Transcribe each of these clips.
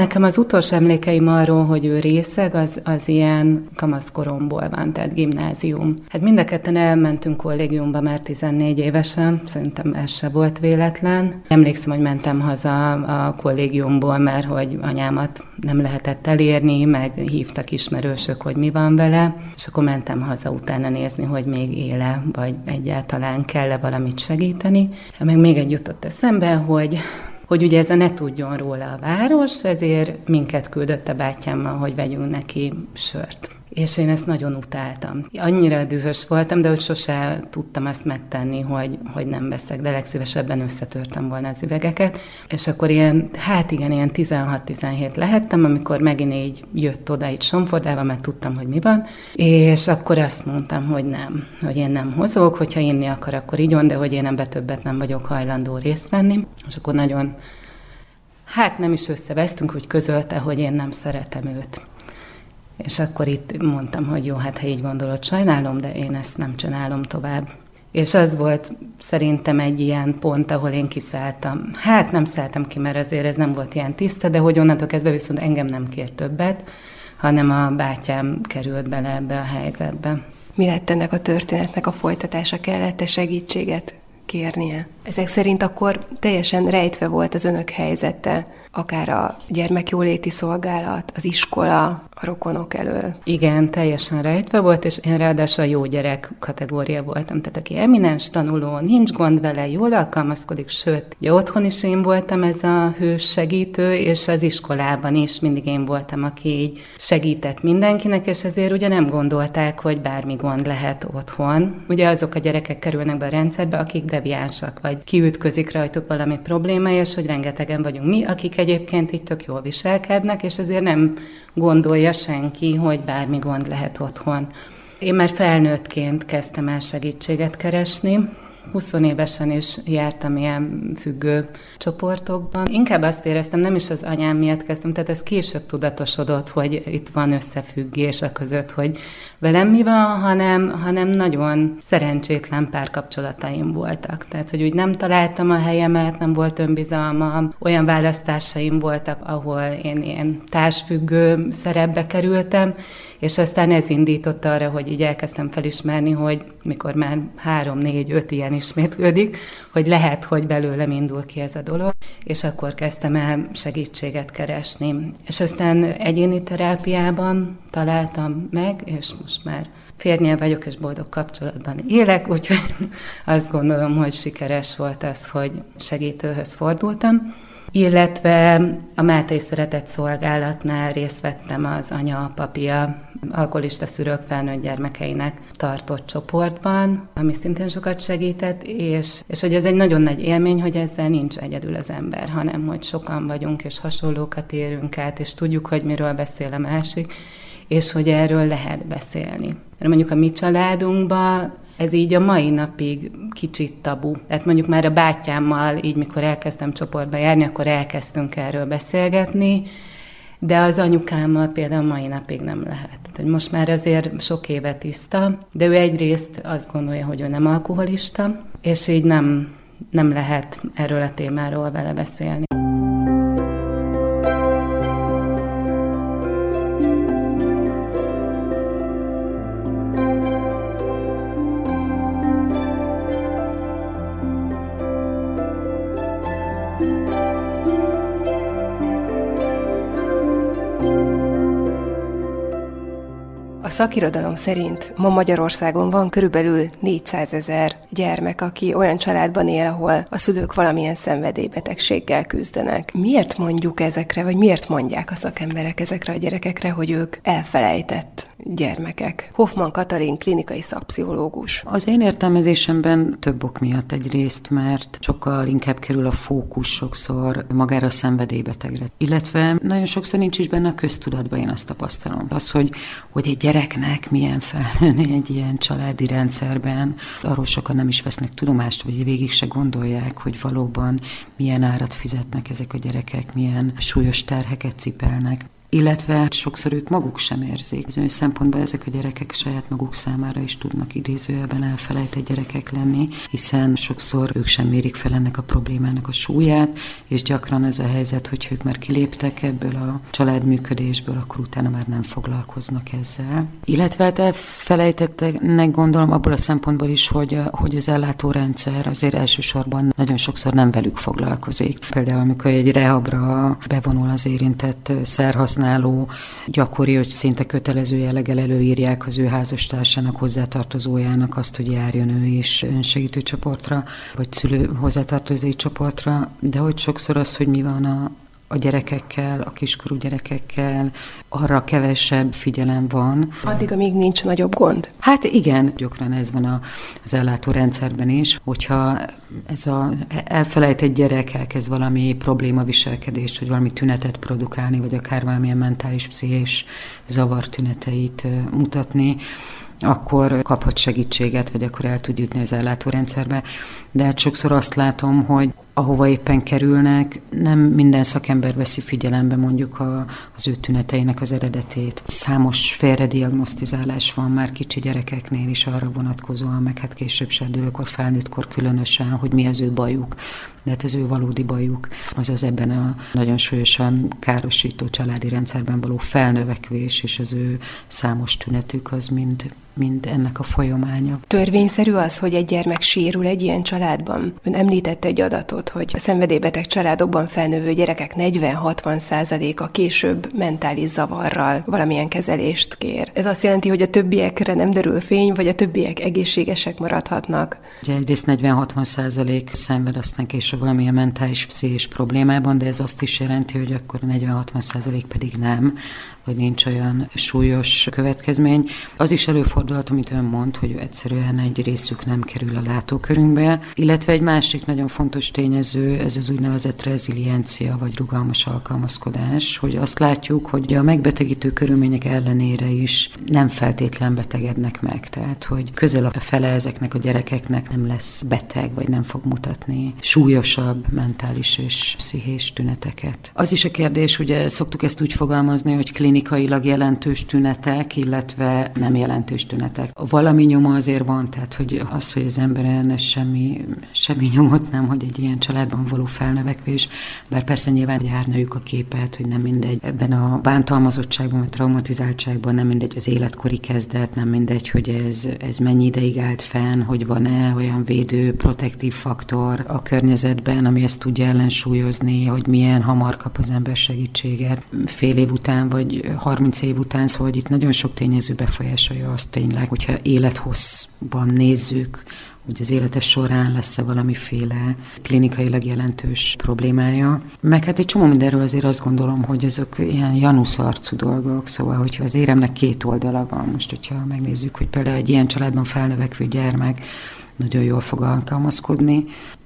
Nekem az utolsó emlékeim arról, hogy ő részeg, az, az ilyen kamaszkoromból van, tehát gimnázium. Hát mind a ketten elmentünk kollégiumba már 14 évesen, szerintem ez se volt véletlen. Emlékszem, hogy mentem haza a kollégiumból, mert hogy anyámat nem lehetett elérni, meg hívtak ismerősök, hogy mi van vele, és akkor mentem haza utána nézni, hogy még éle, vagy egyáltalán kell-e valamit segíteni. Meg még egy jutott eszembe, hogy hogy ugye ez ne tudjon róla a város, ezért minket küldött a bátyámmal, hogy vegyünk neki sört. És én ezt nagyon utáltam. Annyira dühös voltam, de hogy sose tudtam azt megtenni, hogy, hogy nem veszek, de legszívesebben összetörtem volna az üvegeket. És akkor ilyen, hát igen, ilyen 16-17 lehettem, amikor megint így jött oda itt Somfordával, mert tudtam, hogy mi van. És akkor azt mondtam, hogy nem, hogy én nem hozok, hogyha inni akar, akkor így de hogy én ebbe többet nem vagyok hajlandó részt venni. És akkor nagyon Hát nem is összevesztünk, hogy közölte, hogy én nem szeretem őt. És akkor itt mondtam, hogy jó, hát ha így gondolod, sajnálom, de én ezt nem csinálom tovább. És az volt szerintem egy ilyen pont, ahol én kiszálltam. Hát nem szálltam ki, mert azért ez nem volt ilyen tiszta, de hogy onnantól kezdve viszont engem nem kért többet, hanem a bátyám került bele ebbe a helyzetbe. Mi lett ennek a történetnek a folytatása? Kellett-e segítséget kérnie? Ezek szerint akkor teljesen rejtve volt az önök helyzete, akár a gyermekjóléti szolgálat, az iskola, a rokonok elől. Igen, teljesen rejtve volt, és én ráadásul a jó gyerek kategória voltam. Tehát aki eminens tanuló, nincs gond vele, jól alkalmazkodik, sőt, ugye otthon is én voltam ez a hős segítő, és az iskolában is mindig én voltam, aki így segített mindenkinek, és ezért ugye nem gondolták, hogy bármi gond lehet otthon. Ugye azok a gyerekek kerülnek be a rendszerbe, akik deviánsak, vagy kiütközik rajtuk valami probléma, és hogy rengetegen vagyunk mi, akik egyébként itt tök jól viselkednek, és ezért nem gondolja senki, hogy bármi gond lehet otthon. Én már felnőttként kezdtem el segítséget keresni, 20 évesen is jártam ilyen függő csoportokban. Inkább azt éreztem, nem is az anyám miatt kezdtem, tehát ez később tudatosodott, hogy itt van összefüggés a között, hogy velem mi van, hanem, hanem nagyon szerencsétlen párkapcsolataim voltak. Tehát, hogy úgy nem találtam a helyemet, nem volt önbizalmam, olyan választásaim voltak, ahol én ilyen társfüggő szerepbe kerültem, és aztán ez indította arra, hogy így elkezdtem felismerni, hogy mikor már három, négy, öt ilyen ismétlődik, hogy lehet, hogy belőlem indul ki ez a dolog, és akkor kezdtem el segítséget keresni. És aztán egyéni terápiában találtam meg, és most már férnyel vagyok, és boldog kapcsolatban élek, úgyhogy azt gondolom, hogy sikeres volt az, hogy segítőhöz fordultam illetve a Máté Szeretett Szolgálatnál részt vettem az anya-papia alkoholista szülők felnőtt gyermekeinek tartott csoportban, ami szintén sokat segített, és, és hogy ez egy nagyon nagy élmény, hogy ezzel nincs egyedül az ember, hanem hogy sokan vagyunk, és hasonlókat érünk át, és tudjuk, hogy miről beszél a másik, és hogy erről lehet beszélni. Mert mondjuk a mi családunkban ez így a mai napig kicsit tabu. Tehát mondjuk már a bátyámmal, így mikor elkezdtem csoportba járni, akkor elkezdtünk erről beszélgetni, de az anyukámmal például mai napig nem lehet. Hogy most már azért sok éve tiszta, de ő egyrészt azt gondolja, hogy ő nem alkoholista, és így nem, nem lehet erről a témáról vele beszélni. Szakirodalom szerint ma Magyarországon van körülbelül 400 ezer gyermek, aki olyan családban él, ahol a szülők valamilyen szenvedélybetegséggel küzdenek. Miért mondjuk ezekre, vagy miért mondják a szakemberek ezekre a gyerekekre, hogy ők elfelejtett gyermekek? Hoffman Katalin klinikai szakpszichológus. Az én értelmezésemben több ok miatt egyrészt, mert sokkal inkább kerül a fókusz sokszor magára a szenvedélybetegre. Illetve nagyon sokszor nincs is benne a köztudatban, én azt tapasztalom. Az, hogy, hogy egy gyereknek milyen felnőni egy ilyen családi rendszerben, arról sokan nem is vesznek tudomást, vagy végig se gondolják, hogy valóban milyen árat fizetnek ezek a gyerekek, milyen súlyos terheket cipelnek. Illetve sokszor ők maguk sem érzik. Bizonyos szempontból ezek a gyerekek saját maguk számára is tudnak idézőjelben elfelejtett gyerekek lenni, hiszen sokszor ők sem mérik fel ennek a problémának a súlyát, és gyakran ez a helyzet, hogy ők már kiléptek ebből a családműködésből, akkor utána már nem foglalkoznak ezzel. Illetve hát elfelejtettek, gondolom abból a szempontból is, hogy, hogy az ellátórendszer azért elsősorban nagyon sokszor nem velük foglalkozik. Például, amikor egy rehabra bevonul az érintett szerhasználó, gyakori, hogy szinte kötelező jelleggel előírják az ő házastársának, hozzátartozójának azt, hogy járjon ő is önsegítő csoportra, vagy szülő hozzátartozói csoportra, de hogy sokszor az, hogy mi van a, a gyerekekkel, a kiskorú gyerekekkel, arra kevesebb figyelem van. Addig, amíg nincs nagyobb gond? Hát igen, gyakran ez van az ellátórendszerben is, hogyha ez a elfelejtett gyerek elkezd valami probléma viselkedést, vagy valami tünetet produkálni, vagy akár valamilyen mentális, pszichés zavar tüneteit mutatni, akkor kaphat segítséget, vagy akkor el tud jutni az ellátórendszerbe. De hát sokszor azt látom, hogy ahova éppen kerülnek, nem minden szakember veszi figyelembe mondjuk a, az ő tüneteinek az eredetét. Számos félrediagnosztizálás van már kicsi gyerekeknél is arra vonatkozóan, meg hát később serdülőkor, felnőttkor különösen, hogy mi az ő bajuk. De hát az ő valódi bajuk, azaz ebben a nagyon súlyosan károsító családi rendszerben való felnövekvés és az ő számos tünetük az mind mind ennek a folyamánya. Törvényszerű az, hogy egy gyermek sérül egy ilyen családban? Ön említette egy adatot, hogy a szenvedélybeteg családokban felnövő gyerekek 40-60 százaléka később mentális zavarral valamilyen kezelést kér. Ez azt jelenti, hogy a többiekre nem derül fény, vagy a többiek egészségesek maradhatnak? Ugye egyrészt 40-60 százalék szenved aztán később valamilyen mentális pszichés problémában, de ez azt is jelenti, hogy akkor a 40-60 százalék pedig nem, vagy nincs olyan súlyos következmény. Az is előfordulhat, amit ön mond, hogy egyszerűen egy részük nem kerül a látókörünkbe, illetve egy másik nagyon fontos tényező, ez az úgynevezett reziliencia, vagy rugalmas alkalmazkodás, hogy azt látjuk, hogy a megbetegítő körülmények ellenére is nem feltétlen betegednek meg. Tehát, hogy közel a fele ezeknek a gyerekeknek nem lesz beteg, vagy nem fog mutatni súlyosabb mentális és pszichés tüneteket. Az is a kérdés, ugye szoktuk ezt úgy fogalmazni, hogy klinikailag jelentős tünetek, illetve nem jelentős tünetek. Valami nyoma azért van, tehát hogy az, hogy az emberen semmi, semmi nyomot nem, hogy egy ilyen családban való felnövekvés, bár persze nyilván hogy árnyaljuk a képet, hogy nem mindegy ebben a bántalmazottságban, vagy traumatizáltságban, nem mindegy az életkori kezdet, nem mindegy, hogy ez, ez mennyi ideig állt fenn, hogy van-e olyan védő, protektív faktor a környezetben, ami ezt tudja ellensúlyozni, hogy milyen hamar kap az ember segítséget fél év után, vagy 30 év után, szóval hogy itt nagyon sok tényező befolyásolja azt tényleg, hogyha élethosszban nézzük, hogy az élete során lesz-e valamiféle klinikailag jelentős problémája. Meg hát egy csomó mindenről azért azt gondolom, hogy ezek ilyen janusz arcú dolgok, szóval hogyha az éremnek két oldala van, most hogyha megnézzük, hogy például egy ilyen családban felnövekvő gyermek nagyon jól fog alkalmazkodni,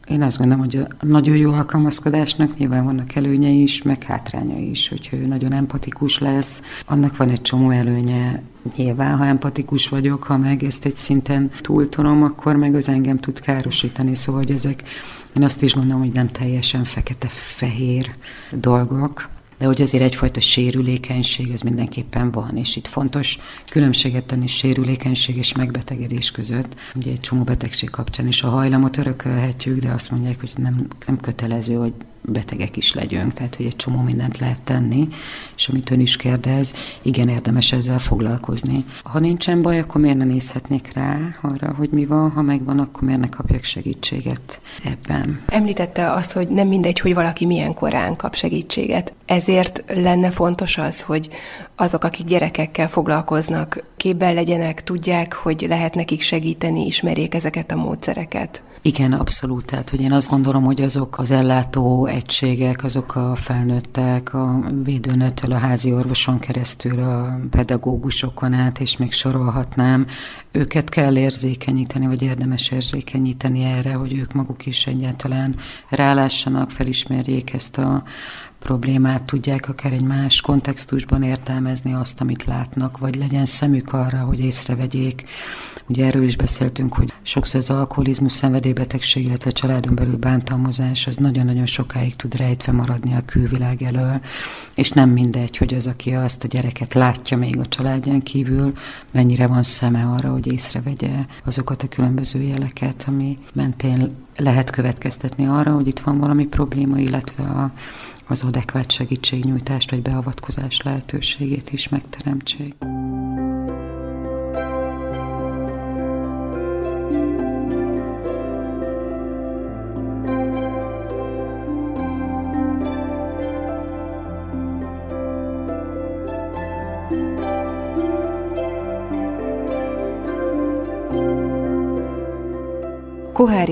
én azt gondolom, hogy a nagyon jó alkalmazkodásnak nyilván vannak előnyei is, meg hátrányai is, hogyha ő nagyon empatikus lesz, annak van egy csomó előnye, Nyilván, ha empatikus vagyok, ha meg ezt egy szinten túltolom, akkor meg az engem tud károsítani. Szóval, hogy ezek, én azt is gondolom, hogy nem teljesen fekete-fehér dolgok, de hogy azért egyfajta sérülékenység az mindenképpen van, és itt fontos különbséget tenni sérülékenység és megbetegedés között. Ugye egy csomó betegség kapcsán is a hajlamot örökölhetjük, de azt mondják, hogy nem, nem kötelező, hogy betegek is legyünk, tehát hogy egy csomó mindent lehet tenni, és amit ön is kérdez, igen, érdemes ezzel foglalkozni. Ha nincsen baj, akkor miért ne nézhetnék rá arra, hogy mi van, ha megvan, akkor miért ne kapjak segítséget ebben. Említette azt, hogy nem mindegy, hogy valaki milyen korán kap segítséget. Ezért lenne fontos az, hogy azok, akik gyerekekkel foglalkoznak, képben legyenek, tudják, hogy lehet nekik segíteni, ismerjék ezeket a módszereket. Igen, abszolút. Tehát, hogy én azt gondolom, hogy azok az ellátó egységek, azok a felnőttek, a védőnőtől, a házi orvoson keresztül, a pedagógusokon át, és még sorolhatnám, őket kell érzékenyíteni, vagy érdemes érzékenyíteni erre, hogy ők maguk is egyáltalán rálássanak, felismerjék ezt a problémát tudják akár egy más kontextusban értelmezni azt, amit látnak, vagy legyen szemük arra, hogy észrevegyék. Ugye erről is beszéltünk, hogy sokszor az alkoholizmus, szenvedélybetegség, illetve családon belül bántalmazás, az nagyon-nagyon sokáig tud rejtve maradni a külvilág elől, és nem mindegy, hogy az, aki azt a gyereket látja még a családján kívül, mennyire van szeme arra, hogy észrevegye azokat a különböző jeleket, ami mentén lehet következtetni arra, hogy itt van valami probléma, illetve a, az adekvát segítségnyújtást vagy beavatkozás lehetőségét is megteremtsék.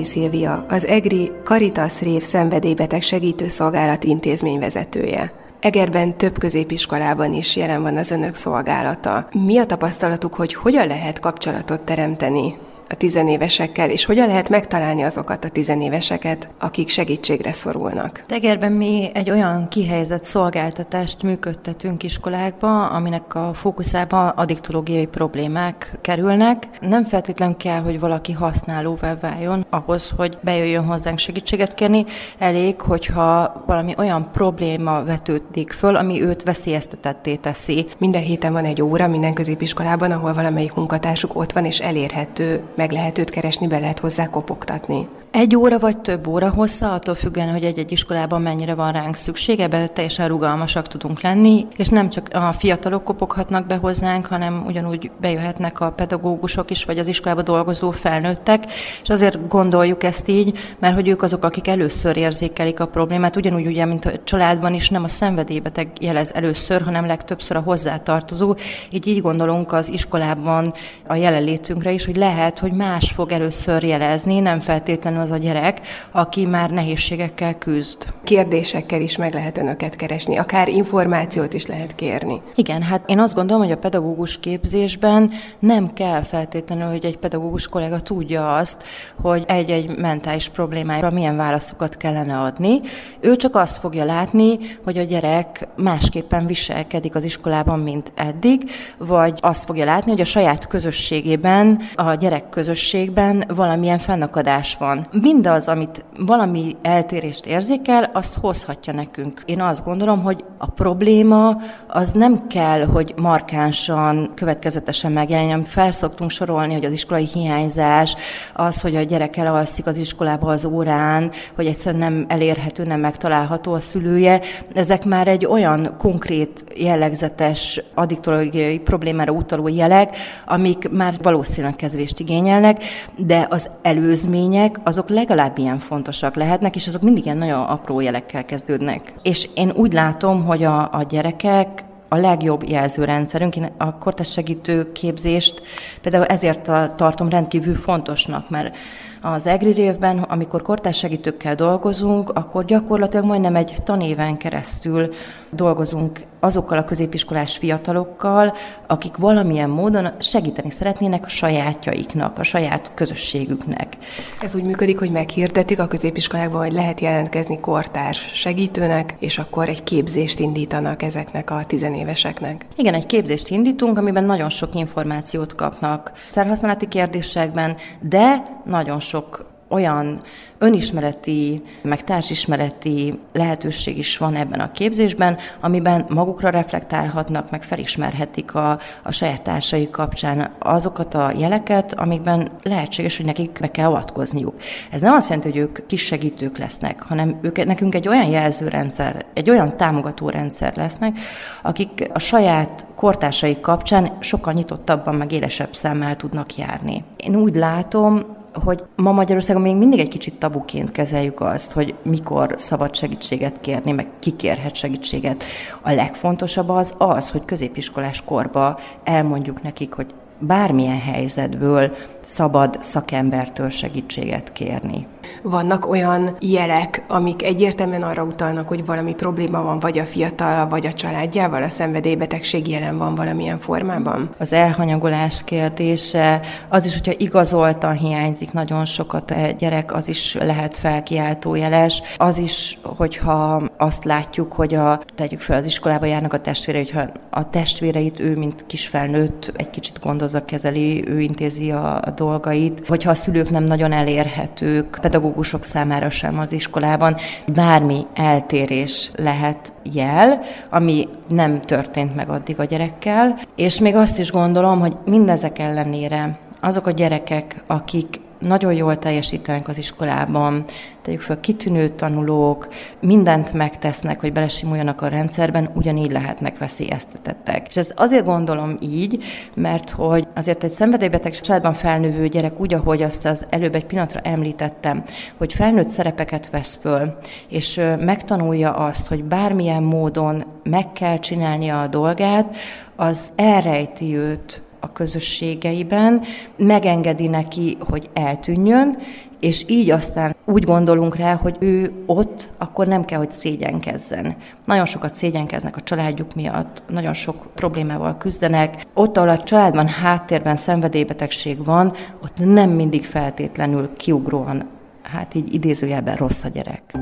Kohári Szilvia, az EGRI Caritas Rév szenvedélybeteg segítőszolgálat intézményvezetője. Egerben több középiskolában is jelen van az önök szolgálata. Mi a tapasztalatuk, hogy hogyan lehet kapcsolatot teremteni a tizenévesekkel, és hogyan lehet megtalálni azokat a tizenéveseket, akik segítségre szorulnak. Tegerben mi egy olyan kihelyezett szolgáltatást működtetünk iskolákba, aminek a fókuszába addiktológiai problémák kerülnek. Nem feltétlenül kell, hogy valaki használóvá váljon ahhoz, hogy bejöjjön hozzánk segítséget kérni. Elég, hogyha valami olyan probléma vetődik föl, ami őt veszélyeztetetté teszi. Minden héten van egy óra minden középiskolában, ahol valamelyik munkatársuk ott van és elérhető meg lehet őt keresni, be lehet hozzá kopogtatni. Egy óra vagy több óra hossza, attól függően, hogy egy-egy iskolában mennyire van ránk szükség, ebben teljesen rugalmasak tudunk lenni, és nem csak a fiatalok kopoghatnak be hozzánk, hanem ugyanúgy bejöhetnek a pedagógusok is, vagy az iskolába dolgozó felnőttek, és azért gondoljuk ezt így, mert hogy ők azok, akik először érzékelik a problémát, ugyanúgy ugye, mint a családban is nem a szenvedélybeteg jelez először, hanem legtöbbször a hozzátartozó, így így gondolunk az iskolában a jelenlétünkre is, hogy lehet, hogy más fog először jelezni, nem feltétlenül az a gyerek, aki már nehézségekkel küzd. Kérdésekkel is meg lehet önöket keresni, akár információt is lehet kérni. Igen, hát én azt gondolom, hogy a pedagógus képzésben nem kell feltétlenül, hogy egy pedagógus kollega tudja azt, hogy egy-egy mentális problémára milyen válaszokat kellene adni. Ő csak azt fogja látni, hogy a gyerek másképpen viselkedik az iskolában, mint eddig, vagy azt fogja látni, hogy a saját közösségében, a gyerek közösségben valamilyen fennakadás van mindaz, amit valami eltérést érzékel, azt hozhatja nekünk. Én azt gondolom, hogy a probléma az nem kell, hogy markánsan, következetesen megjelenjen, amit felszoktunk sorolni, hogy az iskolai hiányzás, az, hogy a gyerek elalszik az iskolába az órán, hogy egyszerűen nem elérhető, nem megtalálható a szülője. Ezek már egy olyan konkrét, jellegzetes addiktológiai problémára utaló jelek, amik már valószínűleg kezelést igényelnek, de az előzmények azok legalább ilyen fontosak lehetnek, és azok mindig ilyen nagyon apró jelekkel kezdődnek. És én úgy látom, hogy a, a gyerekek a legjobb jelzőrendszerünk. Én a kortás segítő képzést például ezért tartom rendkívül fontosnak, mert az EGRI révben, amikor kortás segítőkkel dolgozunk, akkor gyakorlatilag majdnem egy tanéven keresztül dolgozunk azokkal a középiskolás fiatalokkal, akik valamilyen módon segíteni szeretnének a sajátjaiknak, a saját közösségüknek. Ez úgy működik, hogy meghirdetik a középiskolákban, hogy lehet jelentkezni kortárs segítőnek, és akkor egy képzést indítanak ezeknek a tizenéveseknek. Igen, egy képzést indítunk, amiben nagyon sok információt kapnak szerhasználati kérdésekben, de nagyon sok olyan önismereti, meg társismereti lehetőség is van ebben a képzésben, amiben magukra reflektálhatnak, meg felismerhetik a, a saját társai kapcsán azokat a jeleket, amikben lehetséges, hogy nekik meg kell avatkozniuk. Ez nem azt jelenti, hogy ők kis segítők lesznek, hanem ők, nekünk egy olyan jelzőrendszer, egy olyan támogató rendszer lesznek, akik a saját kortársai kapcsán sokkal nyitottabban, meg élesebb szemmel tudnak járni. Én úgy látom, hogy ma Magyarországon még mindig egy kicsit tabuként kezeljük azt, hogy mikor szabad segítséget kérni, meg ki kérhet segítséget. A legfontosabb az az, hogy középiskolás korba elmondjuk nekik, hogy bármilyen helyzetből szabad szakembertől segítséget kérni. Vannak olyan jelek, amik egyértelműen arra utalnak, hogy valami probléma van, vagy a fiatal, vagy a családjával, a szenvedélybetegség jelen van valamilyen formában? Az elhanyagolás kérdése, az is, hogyha igazoltan hiányzik nagyon sokat a gyerek, az is lehet felkiáltó jeles. Az is, hogyha azt látjuk, hogy a, tegyük fel, az iskolába járnak a testvére, hogyha a testvéreit ő, mint kis felnőtt, egy kicsit gondozza, kezeli, ő intézi a, dolgait, hogyha a szülők nem nagyon elérhetők, pedagógusok számára sem az iskolában. Bármi eltérés lehet jel, ami nem történt meg addig a gyerekkel, és még azt is gondolom, hogy mindezek ellenére azok a gyerekek, akik nagyon jól teljesítenek az iskolában, tegyük fel kitűnő tanulók, mindent megtesznek, hogy belesimuljanak a rendszerben, ugyanígy lehetnek veszélyeztetettek. És ez azért gondolom így, mert hogy azért egy szenvedélybeteg családban felnővő gyerek úgy, ahogy azt az előbb egy pillanatra említettem, hogy felnőtt szerepeket vesz föl, és megtanulja azt, hogy bármilyen módon meg kell csinálnia a dolgát, az elrejti őt a közösségeiben, megengedi neki, hogy eltűnjön, és így aztán úgy gondolunk rá, hogy ő ott akkor nem kell, hogy szégyenkezzen. Nagyon sokat szégyenkeznek a családjuk miatt, nagyon sok problémával küzdenek. Ott, ahol a családban háttérben szenvedélybetegség van, ott nem mindig feltétlenül kiugróan, hát így idézőjelben rossz a gyerek.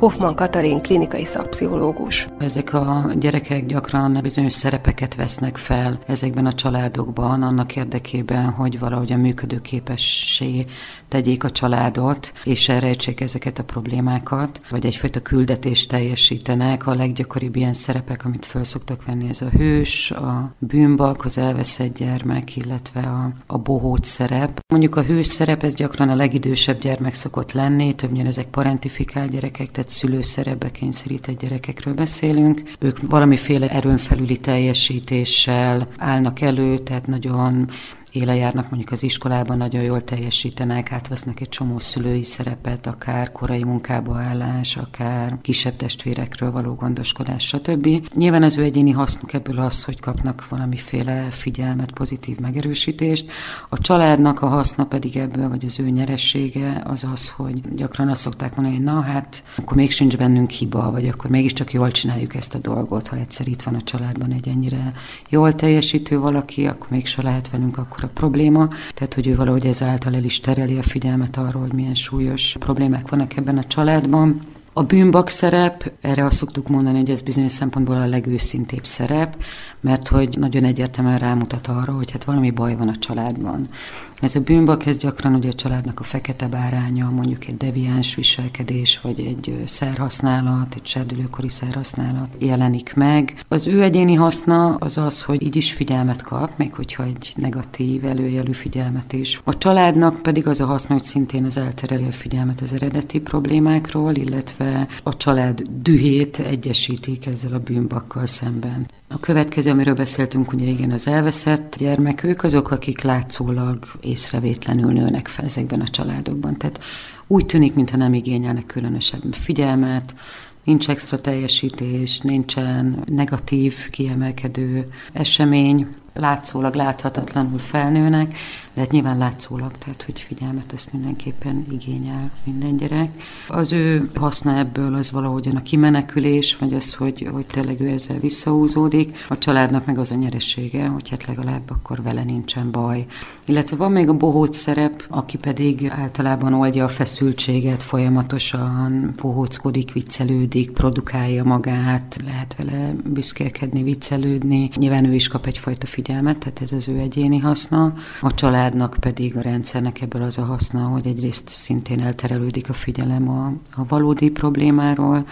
Hoffman Katalin klinikai szakpszichológus. Ezek a gyerekek gyakran bizonyos szerepeket vesznek fel ezekben a családokban, annak érdekében, hogy valahogy a működőképessé tegyék a családot, és elrejtsék ezeket a problémákat, vagy egyfajta küldetést teljesítenek. A leggyakoribb ilyen szerepek, amit föl szoktak venni, ez a hős, a bűnbak, az elveszett gyermek, illetve a, a bohóc szerep. Mondjuk a hős szerep, ez gyakran a legidősebb gyermek szokott lenni, többnyire ezek parentifikált gyerekek, tehát szülőszerepbe kényszerített gyerekekről beszélünk. Ők valamiféle erőn felüli teljesítéssel állnak elő, tehát nagyon éle járnak mondjuk az iskolában, nagyon jól teljesítenek, átvesznek egy csomó szülői szerepet, akár korai munkába állás, akár kisebb testvérekről való gondoskodás, stb. Nyilván az ő egyéni hasznuk ebből az, hogy kapnak valamiféle figyelmet, pozitív megerősítést. A családnak a haszna pedig ebből, vagy az ő nyeressége az az, hogy gyakran azt szokták mondani, hogy na hát, akkor még sincs bennünk hiba, vagy akkor mégiscsak jól csináljuk ezt a dolgot, ha egyszer itt van a családban egy ennyire jól teljesítő valaki, akkor mégse lehet velünk akkor a probléma, tehát hogy ő valahogy ezáltal el is tereli a figyelmet arról, hogy milyen súlyos problémák vannak ebben a családban. A bűnbak szerep, erre azt szoktuk mondani, hogy ez bizonyos szempontból a legőszintébb szerep, mert hogy nagyon egyértelműen rámutat arra, hogy hát valami baj van a családban. Ez a bűnbak, ez gyakran ugye a családnak a fekete báránya, mondjuk egy deviáns viselkedés, vagy egy szerhasználat, egy serdülőkori szerhasználat jelenik meg. Az ő egyéni haszna az az, hogy így is figyelmet kap, még hogyha egy negatív előjelű figyelmet is. A családnak pedig az a haszna, hogy szintén az eltereli a figyelmet az eredeti problémákról, illetve a család dühét egyesítik ezzel a bűnbakkal szemben. A következő, amiről beszéltünk, ugye igen, az elveszett gyermek, ők azok, akik látszólag észrevétlenül nőnek fel ezekben a családokban. Tehát úgy tűnik, mintha nem igényelnek különösebb figyelmet, nincs extra teljesítés, nincsen negatív, kiemelkedő esemény, látszólag láthatatlanul felnőnek, de hát nyilván látszólag, tehát hogy figyelmet ezt mindenképpen igényel minden gyerek. Az ő haszna ebből az valahogyan a kimenekülés, vagy az, hogy, hogy tényleg ő ezzel visszahúzódik. A családnak meg az a nyeresége, hogy hát legalább akkor vele nincsen baj. Illetve van még a bohóc szerep, aki pedig általában oldja a feszültséget, folyamatosan bohóckodik, viccelődik, produkálja magát, lehet vele büszkélkedni, viccelődni. Nyilván ő is kap egyfajta figyelmet, tehát ez az ő egyéni haszna. A családnak pedig a rendszernek ebből az a haszna, hogy egyrészt szintén elterelődik a figyelem a, a valódi problémáról,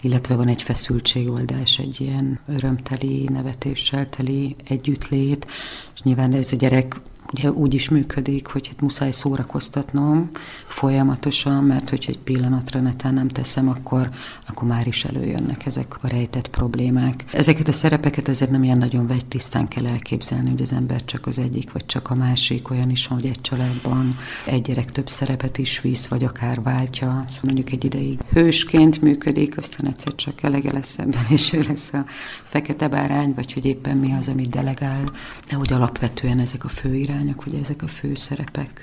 illetve van egy feszültségoldás, egy ilyen örömteli, nevetéssel teli együttlét, és nyilván ez a gyerek ugye úgy is működik, hogy hát muszáj szórakoztatnom folyamatosan, mert hogyha egy pillanatra netán nem teszem, akkor, akkor már is előjönnek ezek a rejtett problémák. Ezeket a szerepeket azért nem ilyen nagyon vegy tisztán kell elképzelni, hogy az ember csak az egyik, vagy csak a másik, olyan is, hogy egy családban egy gyerek több szerepet is visz, vagy akár váltja. Mondjuk egy ideig hősként működik, aztán egyszer csak elege lesz ebben, és ő lesz a fekete bárány, vagy hogy éppen mi az, amit delegál. De hogy alapvetően ezek a fő irányok, vagy ezek a fő szerepek.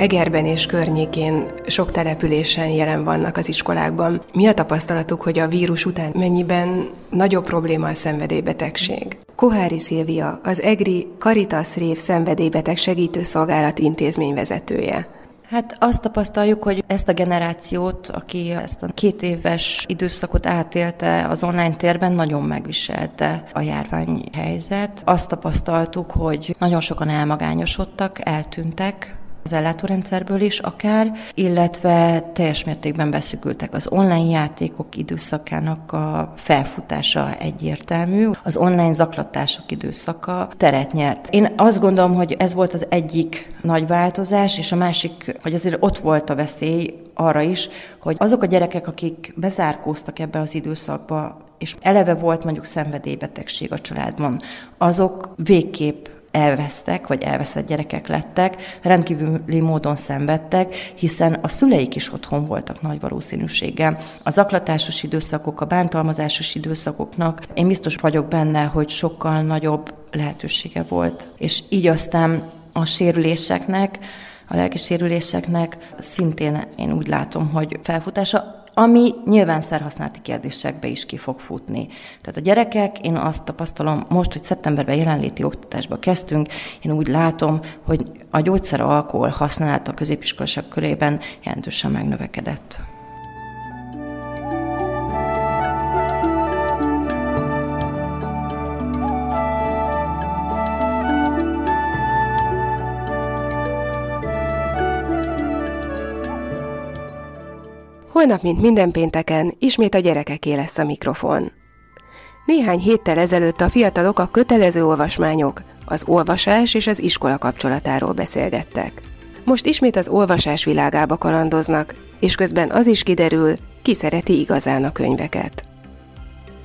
Egerben és környékén sok településen jelen vannak az iskolákban. Mi a tapasztalatuk, hogy a vírus után mennyiben nagyobb probléma a szenvedélybetegség? Kohári Szilvia, az EGRI Caritas Rév szenvedélybeteg segítőszolgálat intézmény vezetője. Hát azt tapasztaljuk, hogy ezt a generációt, aki ezt a két éves időszakot átélte az online térben, nagyon megviselte a járványhelyzet. Azt tapasztaltuk, hogy nagyon sokan elmagányosodtak, eltűntek, az ellátórendszerből is akár, illetve teljes mértékben beszűkültek az online játékok időszakának a felfutása egyértelmű. Az online zaklatások időszaka teret nyert. Én azt gondolom, hogy ez volt az egyik nagy változás, és a másik, hogy azért ott volt a veszély arra is, hogy azok a gyerekek, akik bezárkóztak ebbe az időszakba, és eleve volt mondjuk szenvedélybetegség a családban, azok végképp elvesztek, vagy elveszett gyerekek lettek, rendkívüli módon szenvedtek, hiszen a szüleik is otthon voltak nagy valószínűséggel. Az aklatásos időszakok, a bántalmazásos időszakoknak én biztos vagyok benne, hogy sokkal nagyobb lehetősége volt. És így aztán a sérüléseknek, a lelki sérüléseknek szintén én úgy látom, hogy felfutása ami nyilván szerhasználati kérdésekbe is ki fog futni. Tehát a gyerekek, én azt tapasztalom, most, hogy szeptemberben jelenléti oktatásba kezdtünk, én úgy látom, hogy a gyógyszer alkohol használata a középiskolások körében jelentősen megnövekedett. Holnap, mint minden pénteken, ismét a gyerekeké lesz a mikrofon. Néhány héttel ezelőtt a fiatalok a kötelező olvasmányok, az olvasás és az iskola kapcsolatáról beszélgettek. Most ismét az olvasás világába kalandoznak, és közben az is kiderül, ki szereti igazán a könyveket.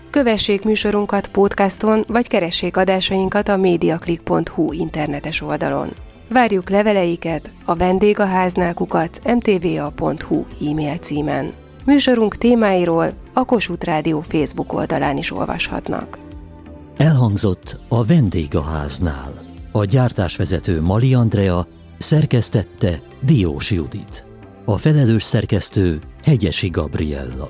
Kövessék műsorunkat podcaston, vagy keressék adásainkat a mediaclick.hu internetes oldalon. Várjuk leveleiket a vendégháznál kukac mtva.hu e-mail címen. Műsorunk témáiról a Kossuth Rádió Facebook oldalán is olvashatnak. Elhangzott a vendégháznál. A gyártásvezető Mali Andrea szerkesztette Diós Judit. A felelős szerkesztő Hegyesi Gabriella.